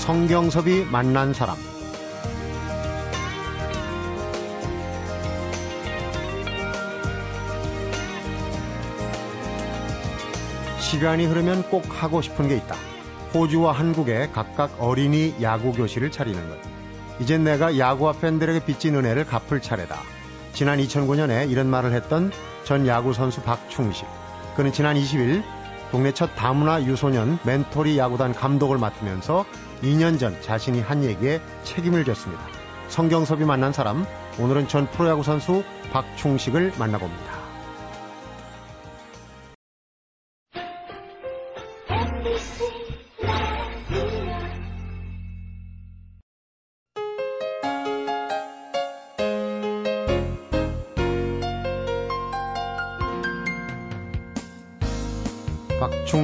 성경섭이 만난 사람 시간이 흐르면 꼭 하고 싶은 게 있다. 호주와 한국에 각각 어린이 야구 교실을 차리는 것. 이젠 내가 야구와 팬들에게 빚진 은혜를 갚을 차례다. 지난 2009년에 이런 말을 했던 전 야구 선수 박충식. 그는 지난 20일 동네 첫 다문화 유소년 멘토리 야구단 감독을 맡으면서 2년 전 자신이 한 얘기에 책임을 졌습니다. 성경섭이 만난 사람, 오늘은 전 프로야구 선수 박충식을 만나봅니다.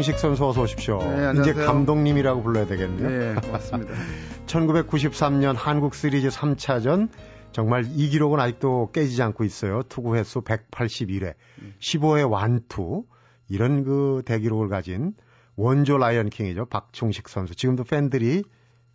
박충식 선수 어서 오십시오. 네, 이제 감독님이라고 불러야 되겠네요. 네, 맞습니다. 1993년 한국 시리즈 3차전 정말 이 기록은 아직도 깨지지 않고 있어요. 투구 횟수 181회, 15회 완투 이런 그 대기록을 가진 원조 라이언킹이죠. 박충식 선수. 지금도 팬들이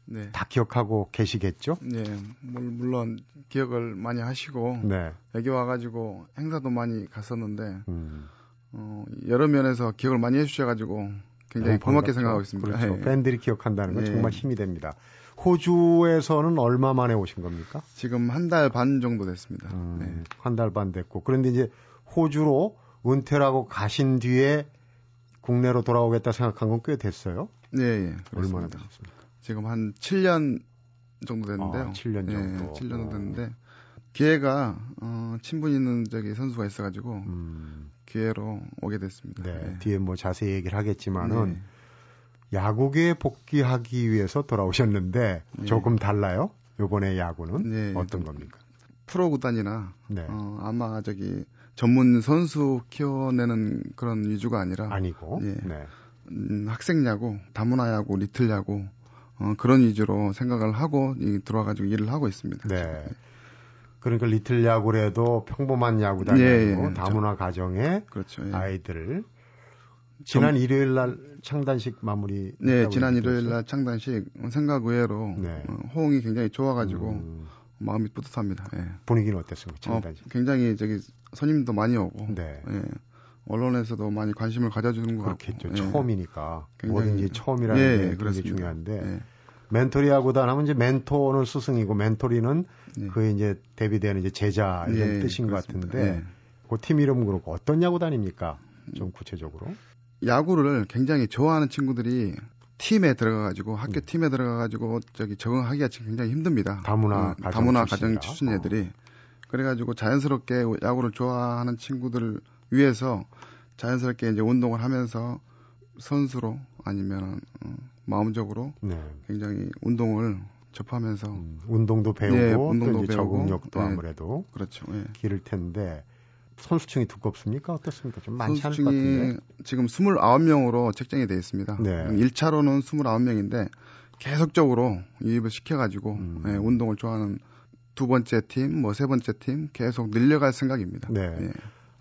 네. 다 기억하고 계시겠죠? 네, 물론 기억을 많이 하시고 네. 여기 와가지고 행사도 많이 갔었는데 음. 어, 여러 면에서 기억을 많이 해주셔가지고 굉장히 네, 고맙게 생각하고 있습니다. 그렇죠. 네. 팬들이 기억한다는 건 네. 정말 힘이 됩니다. 호주에서는 얼마 만에 오신 겁니까? 지금 한 달 반 정도 됐습니다. 음, 네. 한달 반 됐고 그런데 이제 호주로 은퇴를 하고 가신 뒤에 국내로 돌아오겠다 생각한 건 꽤 됐어요. 네, 예, 얼마나 되셨습니까? 지금 한 7년 정도 됐는데요. 아, 7년 정도. 네, 7년 정도 됐는데 기회가 어, 친분 있는 저기 선수가 있어가지고 음. 기회로 오게 됐습니다. 네, 네. 뒤에 뭐 자세히 얘기를 하겠지만은 네. 야구계에 복귀하기 위해서 돌아오셨는데 네. 조금 달라요. 요번에 야구는 네, 어떤 겁니까? 프로 구단이나 네. 어, 아마 저기 전문 선수 키워내는 그런 위주가 아니라 아니고 예, 네. 음, 학생 야구, 다문화 야구, 리틀 야구 어, 그런 위주로 생각을 하고 이, 들어와가지고 일을 하고 있습니다. 네. 그러니까 리틀 야구래도 평범한 야구단이 예, 아니고 예, 다문화 가정의 그렇죠, 예. 아이들을 지난 좀, 일요일 날 창단식 마무리. 네, 지난 일요일 날 창단식 생각 외로 네. 어, 호응이 굉장히 좋아가지고 음. 마음이 뿌듯합니다. 예. 분위기는 어땠습니까? 창단식. 어, 굉장히 저기 손님도 많이 오고. 네. 예. 언론에서도 많이 관심을 가져주는 것 그렇겠죠. 같고. 처음이니까. 굉장히, 뭐든지 처음이라는 예, 게 굉장히 중요한데. 예. 멘토리하고단 하면 이제 멘토는 스승이고 멘토리는 네. 그 이제 대비되는 이제 제자 이런 네, 뜻인 그렇습니다. 것 같은데 네. 그팀 이름 그렇고 어떤 야구단입니까? 좀 구체적으로. 야구를 굉장히 좋아하는 친구들이 팀에 들어가가지고 학교 음. 팀에 들어가가지고 저기 적응하기가 지금 굉장히 힘듭니다. 다문화 음, 다문화 가정 출신 애들이 어. 그래가지고 자연스럽게 야구를 좋아하는 친구들을 위해서 자연스럽게 이제 운동을 하면서 선수로 아니면 어, 마음적으로 네. 굉장히 운동을 접하면서 음, 운동도 배우고 예, 운동도 배우고 적응력도 예, 아무래도 그렇죠. 예. 기를 텐데 선수층이 두껍습니까? 어떻습니까? 좀 많지 않을 것 같은데. 지금 29명으로 책정이 되어 있습니다. 네. 1차로는 29명인데 계속적으로 유입을 시켜가지고 음. 예, 운동을 좋아하는 두 번째 팀, 뭐 세 번째 팀 계속 늘려갈 생각입니다. 네. 예.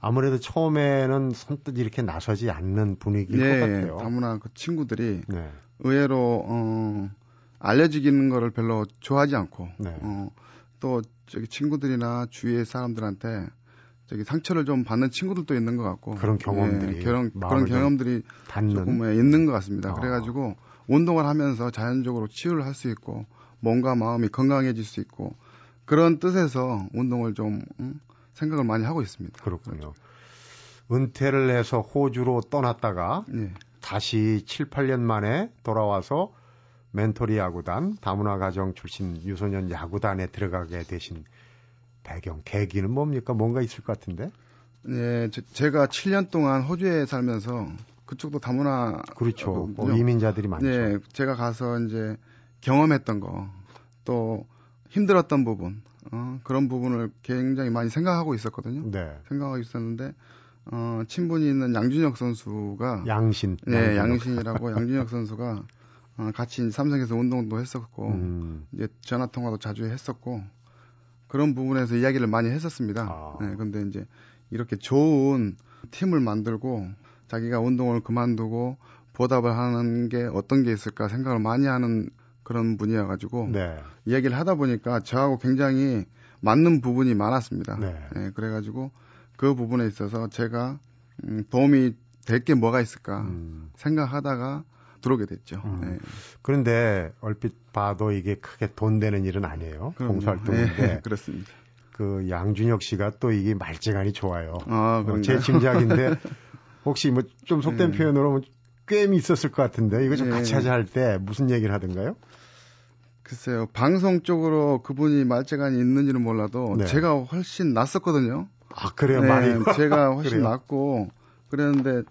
아무래도 처음에는 선뜻 이렇게 나서지 않는 분위기일 네, 것 같아요. 다문화 그 친구들이 네. 의외로 어, 알려지기는 거를 별로 좋아하지 않고 네. 어, 또 저기 친구들이나 주위의 사람들한테 저기 상처를 좀 받는 친구들도 있는 것 같고 그런 경험들이 예, 그런 그런 경험들이 조금 예, 있는 것 같습니다. 아. 그래가지고 운동을 하면서 자연적으로 치유를 할 수 있고 몸과 마음이 건강해질 수 있고 그런 뜻에서 운동을 좀 음, 생각을 많이 하고 있습니다. 그렇군요. 은퇴를 해서 호주로 떠났다가 네. 다시 7, 8년 만에 돌아와서 멘토리 야구단, 다문화 가정 출신 유소년 야구단에 들어가게 되신 배경, 계기는 뭡니까? 뭔가 있을 것 같은데? 네, 제, 가 7년 동안 호주에 살면서 그쪽도 다문화 그렇죠. 뭐 이민자들이 많죠. 네, 제가 가서 이제 경험했던 거, 또 힘들었던 부분, 어, 그런 부분을 굉장히 많이 생각하고 있었거든요. 네. 생각하고 있었는데 어, 친분이 있는 양준혁 선수가 양신. 네, 양신이라고 양준혁 선수가 어, 같이 삼성에서 운동도 했었고 음. 이제 전화 통화도 자주 했었고 그런 부분에서 이야기를 많이 했었습니다. 아. 네, 근데 이제 이렇게 좋은 팀을 만들고 자기가 운동을 그만두고 보답을 하는 게 어떤 게 있을까 생각을 많이 하는 그런 분이어 가지고 네. 이야기를 하다 보니까 저하고 굉장히 맞는 부분이 많았습니다. 네. 예, 그래 가지고 그 부분에 있어서 제가 음, 도움이 될 게 뭐가 있을까 음. 생각하다가 들어오게 됐죠. 음. 예. 그런데 얼핏 봐도 이게 크게 돈 되는 일은 아니에요. 그럼요. 봉사활동인데 예, 그렇습니다. 그 양준혁 씨가 또 이게 말재간이 좋아요. 아, 어? 제 짐작인데 혹시 뭐 좀 속된 네. 표현으로 꿰미 있었을 것 같은데 이거 좀 네. 같이 하자 할 때 무슨 얘기를 하던가요? 글쎄요, 방송 쪽으로 그분이 말재간이 있는지는 몰라도 네. 제가 훨씬 낫었거든요. 아 그래요 네, 말이 제가 훨씬? 낫고 그랬는데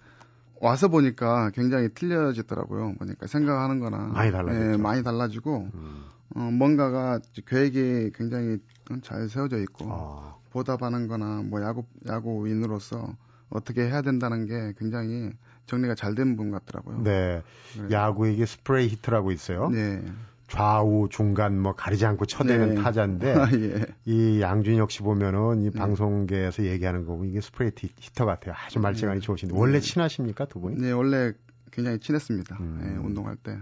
와서 보니까 굉장히 틀려지더라고요. 보니까 생각하는 거나 많이 달라졌죠. 예, 많이 달라지고 음. 어, 뭔가가 계획이 굉장히 잘 세워져 있고 아, 보답하는 거나 뭐 야구 야구인으로서 어떻게 해야 된다는 게 굉장히 정리가 잘된분 같더라고요. 네 야구에 이게 스프레이 히트라고 있어요. 네. 좌우 중간 뭐 가리지 않고 쳐대는 네. 타자인데 아, 예. 이 양준혁 씨 보면은 이 네. 방송계에서 얘기하는 거 보면 이게 스프레이 히- 히터 같아요. 아주 말재간이 네. 좋으신데 네. 원래 친하십니까 두 분이? 네, 원래 굉장히 친했습니다. 음. 예, 운동할 때.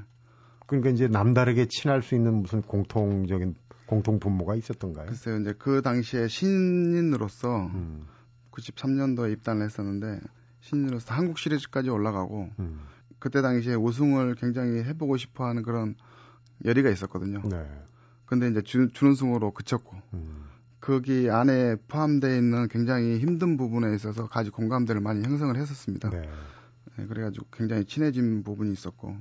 그러니까 이제 남다르게 친할 수 있는 무슨 공통적인 공통 분모가 있었던가요? 글쎄요, 이제 그 당시에 신인으로서 음, 93년도에 입단을 했었는데 신인으로서 한국 시리즈까지 올라가고 음, 그때 당시에 우승을 굉장히 해보고 싶어하는 그런 열의가 있었거든요. 네. 근데 이제 준, 준우승으로 그쳤고 음, 거기 안에 포함되어 있는 굉장히 힘든 부분에 있어서 가지 공감대를 많이 형성을 했었습니다. 네. 네, 그래가지고 굉장히 친해진 부분이 있었고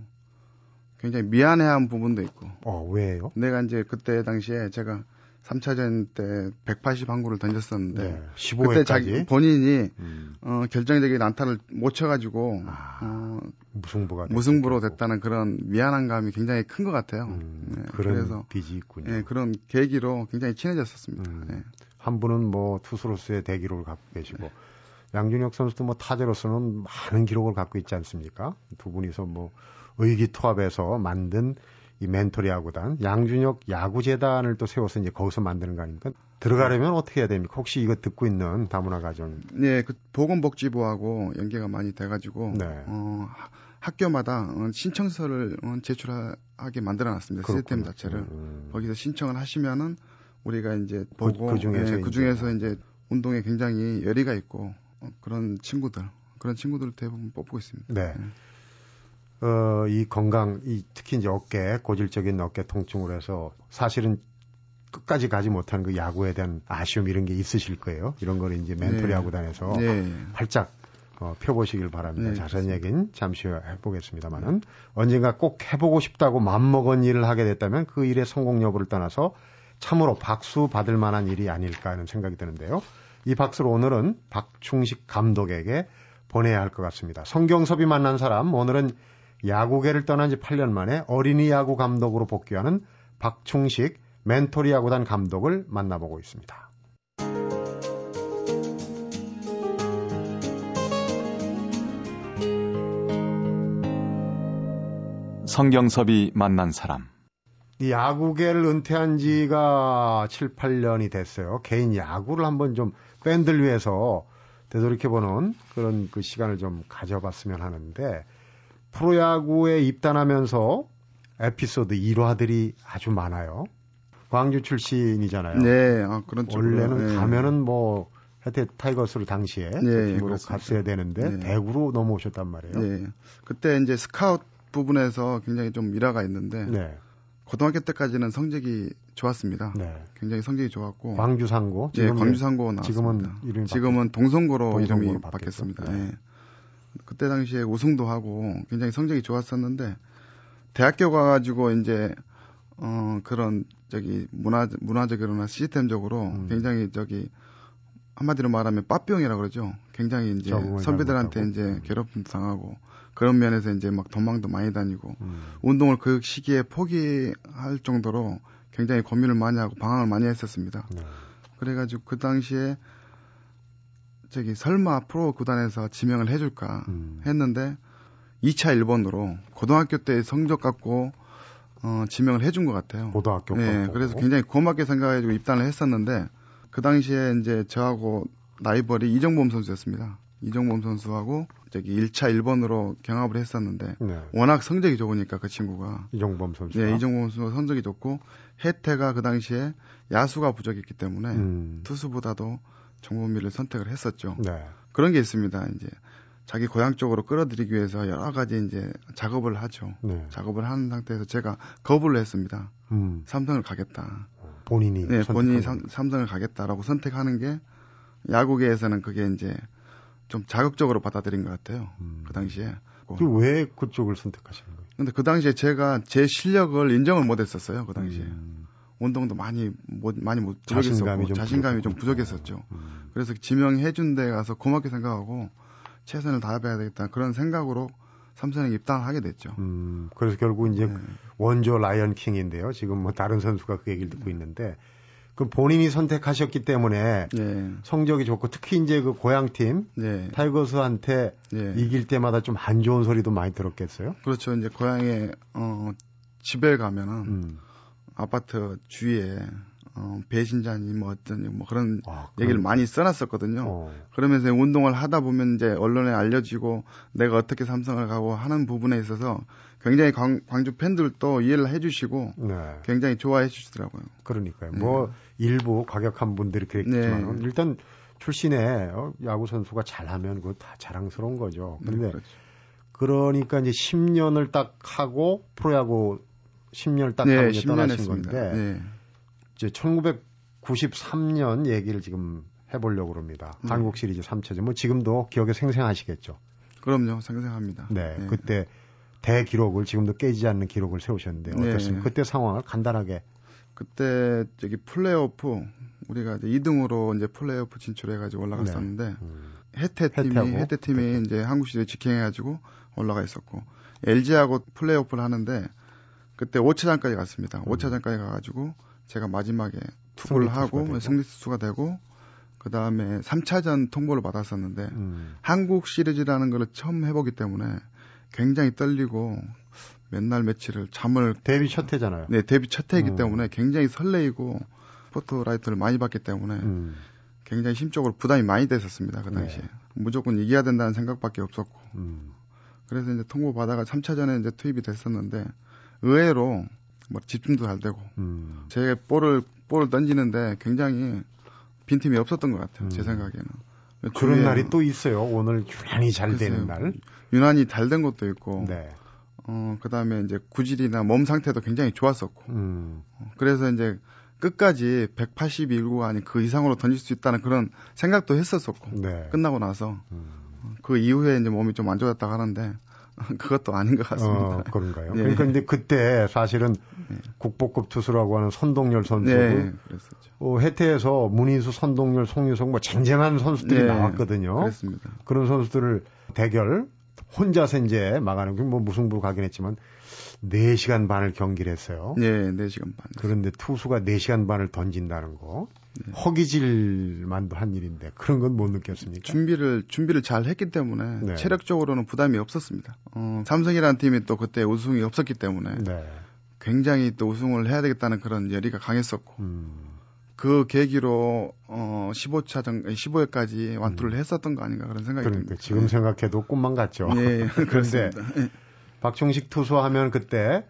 굉장히 미안해한 부분도 있고 어 왜요? 내가 이제 그때 당시에 제가 3차전 때 180 항구를 던졌었는데 네. 그때 자기 15회까지 본인이 음, 어, 결정적인 난타를 못 쳐가지고 아, 어, 무승부가 무승부로. 됐다는 그런 미안한 감이 굉장히 큰 것 같아요. 음, 네, 그래서 빚이 있군요. 예, 그런 계기로 굉장히 친해졌었습니다. 음. 예. 한 분은 뭐 투수로서의 대기록을 갖고 계시고 양준혁 선수도 뭐 타자로서는 많은 기록을 갖고 있지 않습니까? 두 분이서 뭐 의기투합해서 만든 이 멘토리 야구단 양준혁 야구재단을 또 세워서 이제 거기서 만드는 거 아닙니까? 들어가려면 어떻게 해야 됩니까? 혹시 이거 듣고 있는 다문화 가정 네, 그 보건복지부하고 연계가 많이 돼가지고 네. 어, 하- 학교마다 어, 신청서를 어, 제출하게 만들어놨습니다. 시스템 그렇군요. 자체를 음, 거기서 신청을 하시면은 우리가 이제 그- 보고 그 중에서 예, 그 중에서 이제 운동에 굉장히 열의가 있고 어, 그런 친구들 그런 친구들 대부분 뽑고 있습니다. 네. 어, 이 건강, 이 특히 이제 어깨, 고질적인 어깨 통증으로 해서 사실은 끝까지 가지 못한 그 야구에 대한 아쉬움 이런 게 있으실 거예요. 이런 거를 이제 멘토리 네. 야구단에서 네. 활짝 어, 펴보시길 바랍니다. 네, 자세한 얘기는 잠시 후에 해보겠습니다만은 언젠가 꼭 해보고 싶다고 맘먹은 일을 하게 됐다면 그 일의 성공 여부를 떠나서 참으로 박수 받을 만한 일이 아닐까 하는 생각이 드는데요. 이 박수를 오늘은 박충식 감독에게 보내야 할 것 같습니다. 성경섭이 만난 사람 오늘은 야구계를 떠난 지 8년 만에 어린이 야구 감독으로 복귀하는 박충식 멘토리 야구단 감독을 만나보고 있습니다. 성경섭이 만난 사람. 이 야구계를 은퇴한 지가 7, 8년이 됐어요. 개인 야구를 한번 좀 팬들 위해서 되돌이켜보는 그런 그 시간을 좀 가져봤으면 하는데 프로야구에 입단하면서 에피소드 일화들이 아주 많아요. 광주 출신이잖아요. 네, 아, 그런 쪽으로. 원래는 네. 가면은 뭐 하여튼 타이거스로 당시에 그 네, 팀으로 그렇습니다. 갔어야 되는데 네. 대구로 넘어오셨단 말이에요. 네. 그때 이제 스카웃 부분에서 굉장히 좀 일화가 있는데 네. 고등학교 때까지는 성적이 좋았습니다. 네. 굉장히 성적이 좋았고 광주 상고 예, 지금 광주 상고 나왔습니다. 지금은 지금은 동성고로, 동성고로 이름이. 바뀌었습니다. 네. 예. 그때 당시에 우승도 하고 굉장히 성적이 좋았었는데 대학교 가가지고 이제 어 그런 저기 문화 문화적으로나 시스템적으로 음. 굉장히 저기 한마디로 말하면 빠병이라고 그러죠. 굉장히 이제 선배들한테 잘 이제 못하고. 괴롭힘 당하고 그런 면에서 이제 막 도망도 많이 다니고 음. 운동을 그 시기에 포기할 정도로 굉장히 고민을 많이 하고 방황을 많이 했었습니다. 네. 그래가지고 그 당시에 저기 설마 프로 구단에서 지명을 해줄까 음. 했는데 2차 1번으로 고등학교 때 성적 갖고 어, 지명을 해준 것 같아요. 고등학교 예, 거 그래서. 굉장히 고맙게 생각해가지고 입단을 했었는데 그 당시에 이제 저하고 라이벌이 이정범 선수였습니다. 이정범 선수하고 저기 1차 1번으로 경합을 했었는데 네. 워낙 성적이 좋으니까 그 친구가 이종범 선수. 네, 이정범 선수가 성적이 좋고 혜태가 그 당시에 야수가 부족했기 때문에 음. 투수보다도 정범미를 선택을 했었죠. 네. 그런 게 있습니다. 이제 자기 고향 쪽으로 끌어들이기 위해서 여러 가지 이제 작업을 하죠. 네. 작업을 하는 상태에서 제가 거부를 했습니다. 음. 삼성을 가겠다. 본인이 네, 본인이 삼, 삼성을 가겠다라고 선택하는 게 야구계에서는 그게 이제 좀 자극적으로 받아들인 것 같아요. 음. 그 당시에. 그왜 그쪽을 선택하신 거예요? 근데 그 당시에 제가 제 실력을 인정을 못 했었어요. 그 당시에. 음. 운동도 많이 못 많이 못 자신감이 좀 자신감이 좀. 부족했었죠. 음. 그래서 지명해 준 데 가서 고맙게 생각하고 최선을 다해봐야 되겠다 그런 생각으로 삼성에 입당하게 됐죠. 음, 그래서 결국 이제 네. 원조 라이언 킹인데요. 지금 뭐 다른 선수가 그 얘기를 듣고 있는데 그 본인이 선택하셨기 때문에 네, 성적이 좋고 특히 이제 그 고향 팀 네, 타이거스한테 네. 이길 때마다 좀 안 좋은 소리도 많이 들었겠어요. 그렇죠. 이제 고향에 어 집에 가면은 음. 아파트 주위에 어, 배신자니 뭐 어떤 뭐 그런 아, 얘기를 많이 써놨었거든요. 어. 그러면서 운동을 하다 보면 이제 언론에 알려지고 내가 어떻게 삼성을 가고 하는 부분에 있어서 굉장히 광, 주 팬들도 이해를 해주시고 네. 굉장히 좋아해 주시더라고요. 그러니까요. 네. 뭐 일부 과격한 분들이 그랬겠지만 네. 일단 출신에 어, 야구 선수가 잘하면 그거 다 자랑스러운 거죠. 네, 그런데 그렇죠. 그러니까 이제 10년을 딱 하고 프로야구 10년을 딱 하고 네, 이제 10년 떠나신. 건데 네. 이제 1993년 얘기를 지금 해보려고 그럽니다. 네. 한국 시리즈 3차전. 뭐 지금도 기억에 생생하시겠죠. 그럼요, 생생합니다. 네, 그때 대기록을 지금도 깨지지 않는 기록을 세우셨는데 네. 어떻습니까? 그때 상황을 간단하게. 그때 저기 플레이오프 우리가 이제 2등으로 이제 플레이오프 진출해가지고 올라갔었는데 음, 해태 팀이 해태 팀이 이제 한국 시리즈 직행해가지고 올라가 있었고 LG하고 플레이오프를 하는데 그때 5차전까지 갔습니다. 5차전까지 가가지고 제가 마지막에 투구를 음. 하고 되고. 승리 투수가 되고 그 다음에 3차전 통보를 받았었는데 음, 한국 시리즈라는 걸 처음 해보기 때문에 굉장히 떨리고 맨날 며칠을 잠을 데뷔 첫 해잖아요. 네 데뷔 첫 해이기 음. 때문에 굉장히 설레이고 포토라이트를 많이 받기 때문에 음, 굉장히 심적으로 부담이 많이 됐었습니다 그 당시에 네. 무조건 이겨야 된다는 생각밖에 없었고 음, 그래서 이제 통보 받아가 3차전에 이제 투입이 됐었는데 의외로 뭐 집중도 잘 되고 음. 제 볼을 볼을 던지는데 굉장히 빈틈이 없었던 것 같아요 제 음. 생각에는 그런 날이 또 있어요. 오늘 유난히 잘 되는 글쎄요. 날. 유난히 잘 된 것도 있고 네. 어 그다음에 이제 구질이나 몸 상태도 굉장히 좋았었고 음, 그래서 이제 끝까지 182구가 아닌 그 이상으로 던질 수 있다는 그런 생각도 했었었고 네. 끝나고 나서 음. 그 이후에 이제 몸이 좀 안 좋았다고 하는데 그것도 아닌 것 같습니다. 어, 그런가요? 네. 그러니까 근데 그때 사실은 네. 국보급 투수라고 하는 선동열 선수도 네, 그랬었죠. 어, 해태에서 문인수, 선동열, 송유성 뭐 쟁쟁한 선수들이 네, 나왔거든요. 그랬습니다. 그런 선수들을 대결 혼자서 이제 막아는 뭐 무승부 가긴 했지만 4시간 반을 경기를 했어요. 네, 4시간 반. 그런데 투수가 4시간 반을 던진다는 거 네. 허기질만도 한 일인데 그런 건 못 느꼈습니까? 준비를 준비를 잘 했기 때문에 네. 체력적으로는 부담이 없었습니다. 어, 삼성이라는 팀이 또 그때 우승이 없었기 때문에 네. 굉장히 또 우승을 해야 되겠다는 그런 열의가 강했었고 음, 그 계기로 어 15차전 15회까지 완투를 했었던 거 아닌가 그런 생각이 음. 그러니까 듭니다. 지금 생각해도 꿈만 같죠. 네, 그런데 그렇습니다. 네. 박종식 투수 하면 그때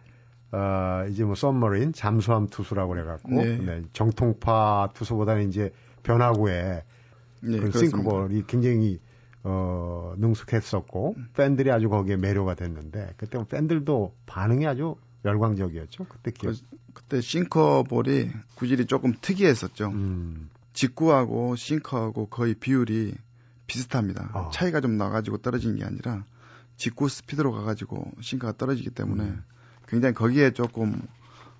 어, 이제 뭐 썸머린 잠수함 투수라고 그래갖고 네. 네, 정통파 투수보다는 이제 변화구에 네, 그. 싱크볼이 굉장히 어, 능숙했었고 팬들이 아주 거기에 매료가 됐는데 그때 뭐 팬들도 반응이 아주 열광적이었죠. 그때 기억. 그 때 싱커볼이 구질이 조금 특이했었죠. 음, 직구하고 싱커하고 거의 비율이 비슷합니다. 아. 차이가 좀 나가지고 떨어지는 게 아니라 직구 스피드로 가가지고 싱커가 떨어지기 때문에 음. 굉장히 거기에 조금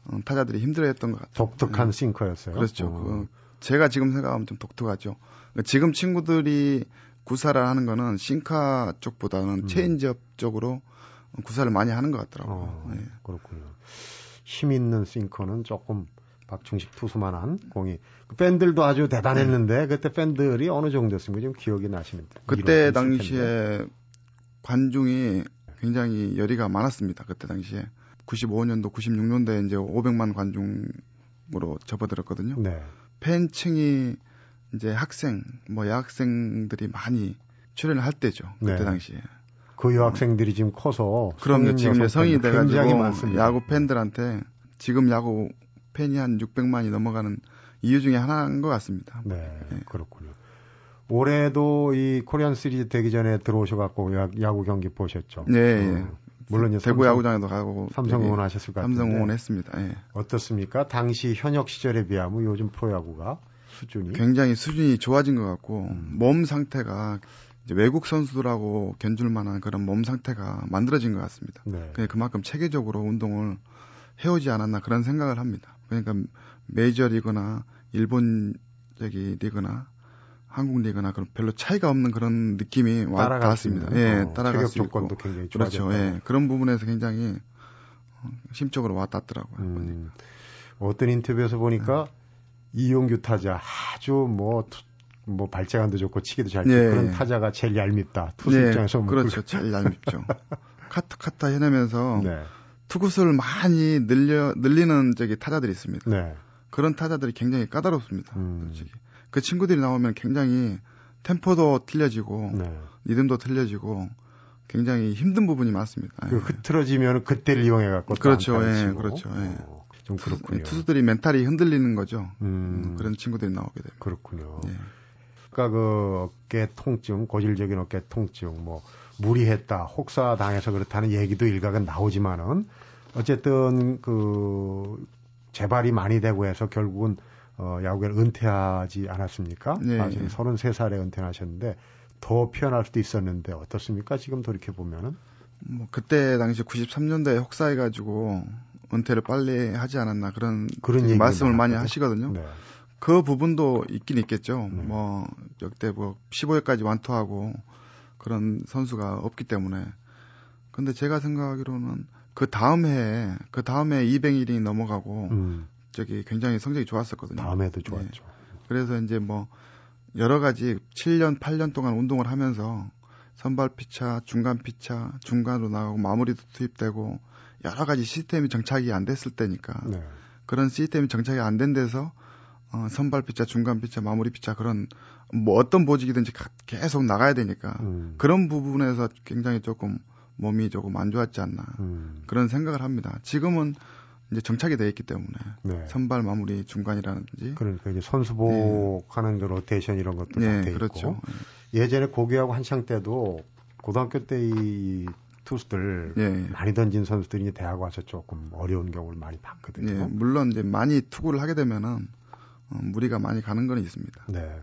어, 타자들이 힘들어했던 것 같아요. 독특한 네. 싱커였어요. 그렇죠. 어, 그 제가 지금 생각하면 좀 독특하죠. 지금 친구들이 구사를 하는 거는 싱카 쪽보다는 음. 체인지업 쪽으로 구사를 많이 하는 것 같더라고요. 어, 네. 그렇군요. 힘 있는 싱커는 조금 박충식 투수만한 공이 그 팬들도 아주 대단했는데 그때 팬들이 어느 정도였습니까? 좀 기억이 나시면 그때 있을 텐데. 당시에 관중이 굉장히 열의가 많았습니다. 그때 당시에 95년도, 96년도에 이제 500만 관중으로 접어들었거든요. 네. 팬층이 이제 학생, 뭐 여학생들이 많이 출연을 할 때죠. 그때 네. 당시에. 그 여학생들이 지금 커서 그럼요. 지금 성인이 돼가지고. 야구 팬들한테 지금 야구 팬이 한 600만이 넘어가는 이유 중에 하나인 것 같습니다. 네, 그렇군요. 올해도 이 코리안 시리즈 되기 전에 들어오셔갖고 야- 야구 경기 보셨죠? 예, 예. 어, 물론 이제 대구 삼성- 야구장에도 가고 삼성 응원하셨을 것 같은데 삼성 응원했습니다. 예. 어떻습니까? 당시 현역 시절에 비하면 요즘 프로야구가 수준이 굉장히 수준이 좋아진 것 같고 음. 몸 상태가 이제 외국 선수들하고 견줄 만한 그런 몸 상태가 만들어진 것 같습니다. 네. 그만큼 체계적으로 운동을 해오지 않았나 그런 생각을 합니다. 그러니까 메이저리그나 일본 저기 리그나 한국 리그나 그런 별로 차이가 없는 그런 느낌이. 있는, 예, 어, 따라갈 수 있고 조건도 굉장히 그렇죠. 좋아졌다. 예, 그런 부분에서 굉장히 어, 심적으로 와 닿더라고요. 음, 어떤 인터뷰에서 보니까 이용규 타자 아주 뭐, 투- 뭐 발재간도 좋고 치기도 잘 예, 그런 예. 타자가 제일 얄밉다. 투수 예, 입장에서 뭐 그렇죠. 제일 얄밉죠. 커트 커트 해내면서 그- 네. 투구수를 많이 늘려 늘리는 저기 타자들이 있습니다. 네. 그런 타자들이 굉장히 까다롭습니다. 음. 솔직히 그 친구들이 나오면 굉장히 템포도 틀려지고 네. 리듬도 틀려지고 굉장히 힘든 부분이 많습니다. 그 흐트러지면 그때를 이용해 갖고 그렇죠. 예, 그렇죠. 예. 좀 그렇군요. 투수 들이 멘탈이 흔들리는 거죠. 음, 음, 그런 친구들이 나오게 돼요. 그렇군요. 예. 그러니까 그 어깨 통증, 고질적인 어깨 통증, 뭐 무리했다, 혹사 당해서 그렇다는 얘기도 일각은 나오지만은 어쨌든 그 재발이 많이 되고 해서 결국은 어, 야구를 은퇴하지 않았습니까? 네. 사실 33살에 은퇴하셨는데 더 피어날 수도 있었는데 어떻습니까? 지금 돌이켜 보면은 뭐 그때 당시 93년도에 혹사해가지고 은퇴를 빨리 하지 않았나 그런 그런 말씀을 많이. 하시거든요. 네. 그 부분도 있긴 있겠죠. 네. 뭐 역대 뭐 15회까지 완투하고 그런 선수가 없기 때문에. 근데 제가 생각하기로는 그 다음 해에 그 다음 해에 200일이 넘어가고 음, 저기 굉장히 성적이 좋았었거든요. 다음에도 네. 좋았죠. 그래서 이제 뭐 여러 가지 7년 8년 동안 운동을 하면서 선발 피차, 중간 피차, 중간으로 나가고 마무리도 투입되고 여러 가지 시스템이 정착이 안 됐을 때니까 네. 그런 시스템이 정착이 안 된 데서 어, 선발 피차, 중간 피차, 마무리 피차 그런 뭐 어떤 보직이든지 가- 계속 나가야 되니까 음, 그런 부분에서 굉장히 조금 몸이 조금 안 좋았지 않나 음, 그런 생각을 합니다. 지금은 이제 정착이 돼 있기 때문에 네. 선발 마무리 중간이라든지 그러니까 이제 선수복하는 그 로테이션 이런 것도 네, 다돼 그렇죠. 예전에 고교하고 한창 때도 고등학교 때 이 투수들 예. 많이 던진 선수들이 이제 대학 와서 조금 어려운 경우를 많이 봤거든요. 예, 물론 이제 많이 투구를 하게 되면은 어, 무리가 많이 가는 건 있습니다. 네.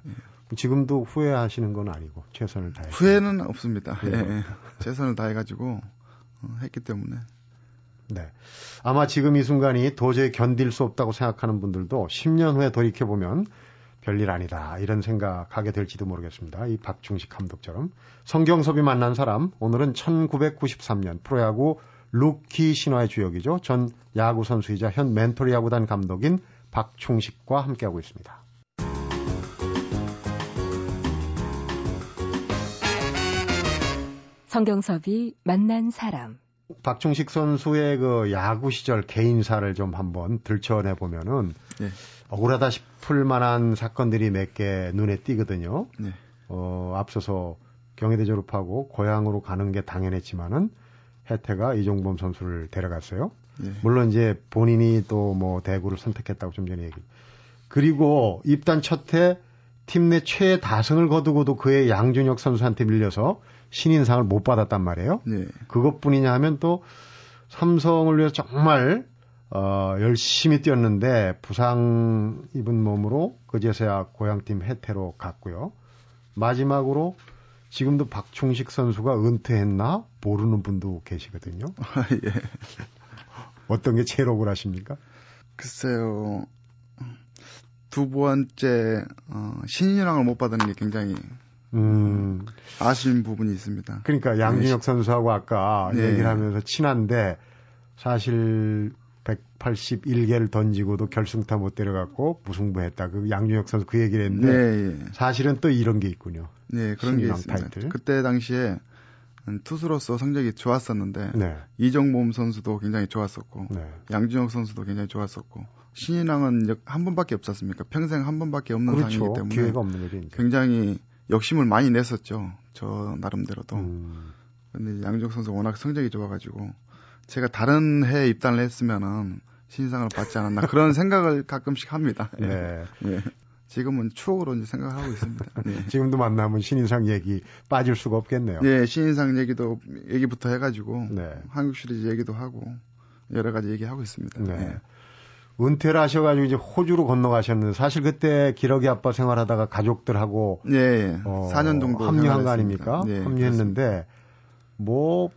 지금도 후회하시는 건 아니고 최선을 다해. 후회는 없습니다. 예. 예, 예. 최선을 다해가지고 어, 했기 때문에 네. 아마 지금 이 순간이 도저히 견딜 수 없다고 생각하는 분들도 10년 후에 돌이켜 보면 별일 아니다 이런 생각하게 될지도 모르겠습니다. 이 박충식 감독처럼 성경섭이 만난 사람 오늘은 1993년 프로야구 루키 신화의 주역이죠. 전 야구 선수이자 현 멘토리 야구단 감독인 박충식과 함께하고 있습니다. 성경섭이 만난 사람. 박충식 선수의 그 야구 시절 개인사를 좀 한번 들춰내 보면은 예. 억울하다 싶을 만한 사건들이 몇 개 눈에 띄거든요. 네. 어, 앞서서 경희대 졸업하고 고향으로 가는 게 당연했지만은 혜태가 이종범 선수를 데려갔어요. 예. 물론 이제 본인이 또 뭐 대구를 선택했다고 좀 전에 얘기. 그리고 입단 첫해 팀 내 최다승을 거두고도 그의 양준혁 선수한테 밀려서 신인상을 못 받았단 말이에요. 예. 그것뿐이냐 하면 또 삼성을 위해서 정말 어, 열심히 뛰었는데 부상 입은 몸으로 그제서야 고향팀 해태로 갔고요. 마지막으로 지금도 박충식 선수가 은퇴했나 모르는 분도 계시거든요. 예. 어떤 게 제일 억울하십니까? 글쎄요. 두 번째 어, 신인왕을 못 받은 게 굉장히 음, 아쉬운 부분이 있습니다. 그러니까 양준혁 선수하고 아까 네. 얘기를 하면서 친한데 사실 181개를 던지고도 결승타 못 데려갔고 무승부했다. 그 양준혁 선수 그 얘기를 네, 했는데 예. 사실은 또 이런 게 있군요. 네, 그런 게 있습니다. 타이틀. 그때 당시에 음, 투수로서 성적이 좋았었는데 네. 이정범 선수도 굉장히 좋았었고 네. 양준혁 선수도 굉장히 좋았었고 신인왕은 역- 한 번밖에 없었습니까? 평생 한 번밖에 없는 상이기 그렇죠. 때문에 기회가 없는 거죠. 굉장히 욕심을 많이 냈었죠. 저 나름대로도. 음. 근데 양정 선수 워낙 성적이 좋아가지고 제가 다른 해에 입단을 했으면은 신상을 받지 않았나 그런 생각을 가끔씩 합니다. 예. 네. 예. 지금은 추억으로 이제 생각을 하고 있습니다. 예. 지금도 만나면 신인상 얘기 빠질 수가 없겠네요. 예, 신인상 얘기도 얘기부터 해가지고 네. 한국 시리즈 얘기도 하고 여러 가지 얘기하고 있습니다. 네. 예. 은퇴를 하셔가지고 이제 호주로 건너가셨는데 사실 그때 기러기 아빠 생활하다가 가족들하고 예, 예. 어, 4년 정도 합류한 거. 아닙니까? 예, 합류했는데 뭐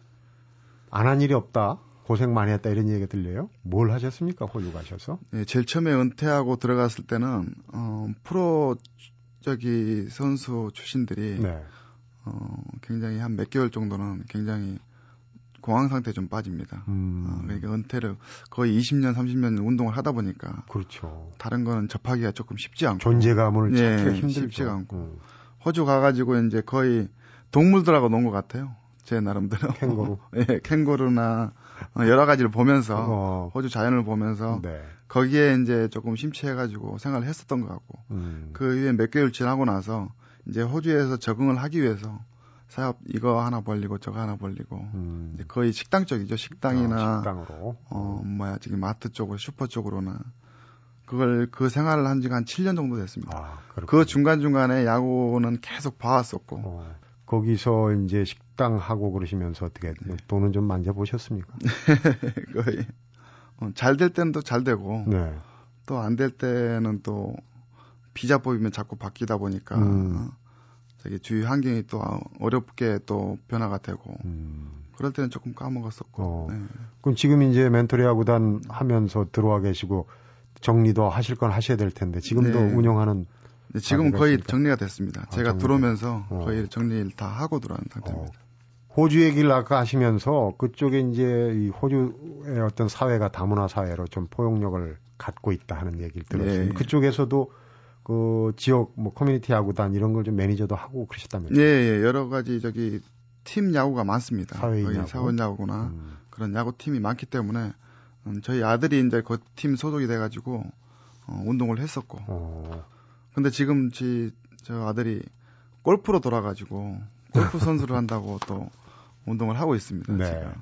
안 한 일이 없다. 고생 많이 했다 이런 얘기가 들려요. 뭘 하셨습니까? 호주 가셔서? 예, 제일 처음에 은퇴하고 들어갔을 때는 어, 프로 저기 선수 출신들이 네. 어, 굉장히 한 몇 개월 정도는 굉장히 공황 상태에 좀 빠집니다. 음, 어, 그러니까 은퇴를 거의 20년, 30년 운동을 하다 보니까 그렇죠. 다른 거는 접하기가 조금 쉽지 않고 존재감을 예, 찾기가 힘들죠. 쉽지가 않고. 음, 호주 가가지고 이제 거의 동물들하고 논 것 같아요. 제 나름대로. 캥거루. 예, 캥거루나 어, 여러 가지를 보면서 어, 호주 자연을 보면서 네. 거기에 이제 조금 심취해가지고 생활을 했었던 것 같고 음, 그 이후에 몇 개월 지나고 나서 이제 호주에서 적응을 하기 위해서 사업 이거 하나 벌리고 저거 하나 벌리고 음. 이제 거의 식당 쪽이죠 식당이나 어, 식당으로. 어 뭐야 지금 마트 쪽으로 슈퍼 쪽으로나 그걸 그 생활을 한 지가 한 7년 정도 됐습니다. 아. 그 중간 중간에 야구는 계속 봐왔었고 어, 거기서 이제 식당 하고 그러시면서 어떻게 네. 돈은 좀 만져보셨습니까? 거의 어, 잘될 때는 또 잘 되고 네. 또안 될 때는 또 비자 뽑이면 자꾸 바뀌다 보니까 음. 어, 저기 주위 환경이 또 어렵게 또 변화가 되고 음. 그럴 때는 조금 까먹었었고 어. 네. 그럼 지금 이제 멘토리 야구단 하면서 들어와 계시고 정리도 하실 건 하셔야 될 텐데 지금도 네. 운영하는 근데 지금 가게가 거의 있습니까? 정리가 됐습니다. 아, 제가 정리가 들어오면서 어. 거의 정리를 다 하고 들어온 상태입니다. 호주 얘기를 아까 하시면서 그쪽에 이제 이 호주의 어떤 사회가 다문화 사회로 좀 포용력을 갖고 있다 하는 얘기를 들었어요. 네. 그쪽에서도 그 지역 뭐 커뮤니티 야구단 이런 걸 좀 매니저도 하고 그러셨다면서요? 예, 예, 여러 가지 저기 팀 야구가 많습니다. 사회인 야구? 사원 야구구나 음. 그런 야구 팀이 많기 때문에 음, 저희 아들이 이제 그 팀 소속이 돼가지고 어, 운동을 했었고 어, 근데 지금 지, 저 아들이 골프로 돌아가지고 골프 선수를 한다고 또 운동을 하고 있습니다. 네. 지금.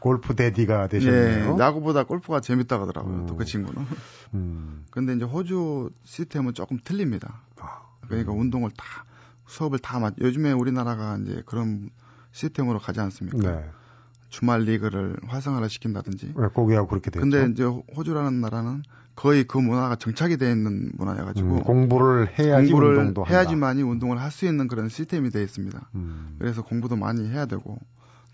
골프 대디가 되셨네요. 예, 야구보다 골프가 재밌다고 하더라고요. 음. 또그 친구는. 음. 근데 이제 호주 시스템은 조금 틀립니다. 아, 그러니까 운동을 다 수업을 다 맞. 요즘에 우리나라가 이제 그런 시스템으로 가지 않습니까? 네. 주말 리그를 활성화를 시킨다든지. 왜 거기하고 그렇게 됐죠? 근데 이제 호주라는 나라는 거의 그 문화가 정착이 되어 있는 문화여가지고 음, 공부를 해야지 공부를 운동도. 해야지만이 운동을 할 수 있는 그런 시스템이 되어 있습니다. 음, 그래서 공부도 많이 해야 되고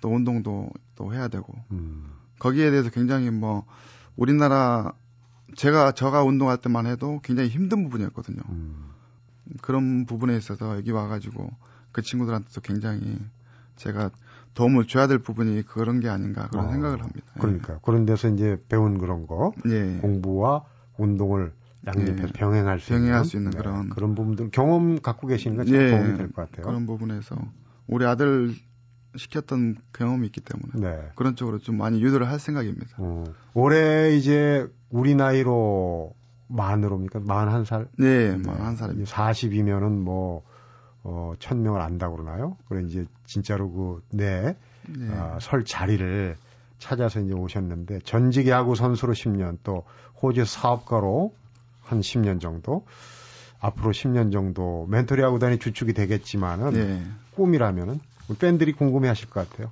또 운동도 또 해야 되고 음, 거기에 대해서 굉장히 뭐 우리나라 제가 저가 운동할 때만 해도 굉장히 힘든 부분이었거든요. 음. 그런 부분에 있어서 여기 와가지고 그 친구들한테도 굉장히 제가 도움을 줘야 될 부분이 그런 게 아닌가 그런 어, 생각을 합니다. 예. 그러니까 그런 데서 이제 배운 그런 거 예. 공부와 운동을 양립해서 예. 병행할 수 병행할 있는 수 있는 그런- 그런 부분들 경험 갖고 계시는 건참 예. 도움이 될 것 같아요. 그런 부분에서 우리 아들 시켰던 경험이 있기 때문에 네. 그런 쪽으로 좀 많이 유도를 할 생각입니다. 어, 올해 이제 우리 나이로 만으로입니까? 만한 살? 네, 뭐한 사람입니다. 40이면은 뭐, 어, 천 명을 안다고 그러나요? 그래 이제 진짜로 그, 네, 네. 아, 설 자리를 찾아서 이제 오셨는데 전직 야구 선수로 10년 또 호주 사업가로 한 10년 정도 앞으로 10년 정도 멘토리 야구단이 주축이 되겠지만은 네. 꿈이라면은 팬들이 궁금해하실 것 같아요.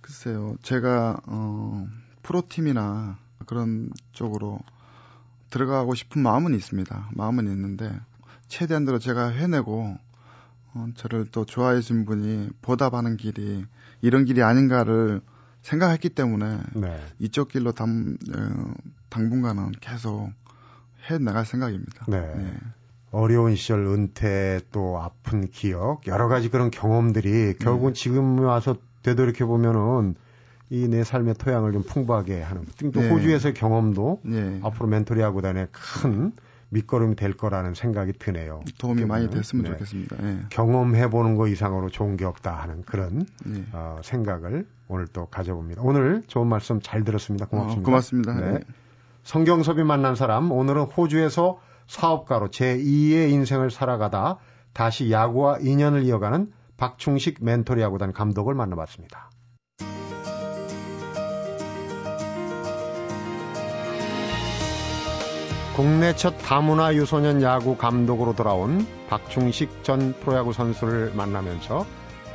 글쎄요, 제가 어, 프로팀이나 그런 쪽으로 들어가고 싶은 마음은 있습니다. 마음은 있는데 최대한대로 제가 해내고 어, 저를 또 좋아해 준 분이 보답하는 길이 이런 길이 아닌가를 생각했기 때문에 네. 이쪽 길로 당, 어, 당분간은 계속 해 나갈 생각입니다. 네. 네. 어려운 시절 은퇴 또 아픈 기억 여러 가지 그런 경험들이 결국은 지금 와서 되돌이켜 보면은 이 내 삶의 토양을 좀 풍부하게 하는 또 네. 호주에서의 경험도 네. 앞으로 멘토리 야구단에 큰 밑거름이 될 거라는 생각이 드네요. 도움이 많이 그러면, 됐으면 네. 좋겠습니다. 예. 경험해 보는 거 이상으로 좋은 게 없다 하는 그런 예. 어, 생각을 오늘 또 가져봅니다. 오늘 좋은 말씀 잘 들었습니다. 고맙습니다. 어, 고맙습니다. 네. 네. 성경섭이 만난 사람 오늘은 호주에서 사업가로 제2의 인생을 살아가다 다시 야구와 인연을 이어가는 박충식 멘토리 야구단 감독을 만나봤습니다. 국내 첫 다문화 유소년 야구 감독으로 돌아온 박충식 전 프로야구 선수를 만나면서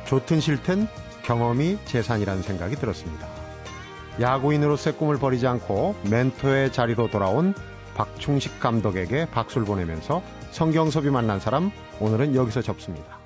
좋든 싫든 경험이 재산이라는 생각이 들었습니다. 야구인으로서의 꿈을 버리지 않고 멘토의 자리로 돌아온 박충식 감독에게 박수를 보내면서 성경섭이 만난 사람 오늘은 여기서 접습니다.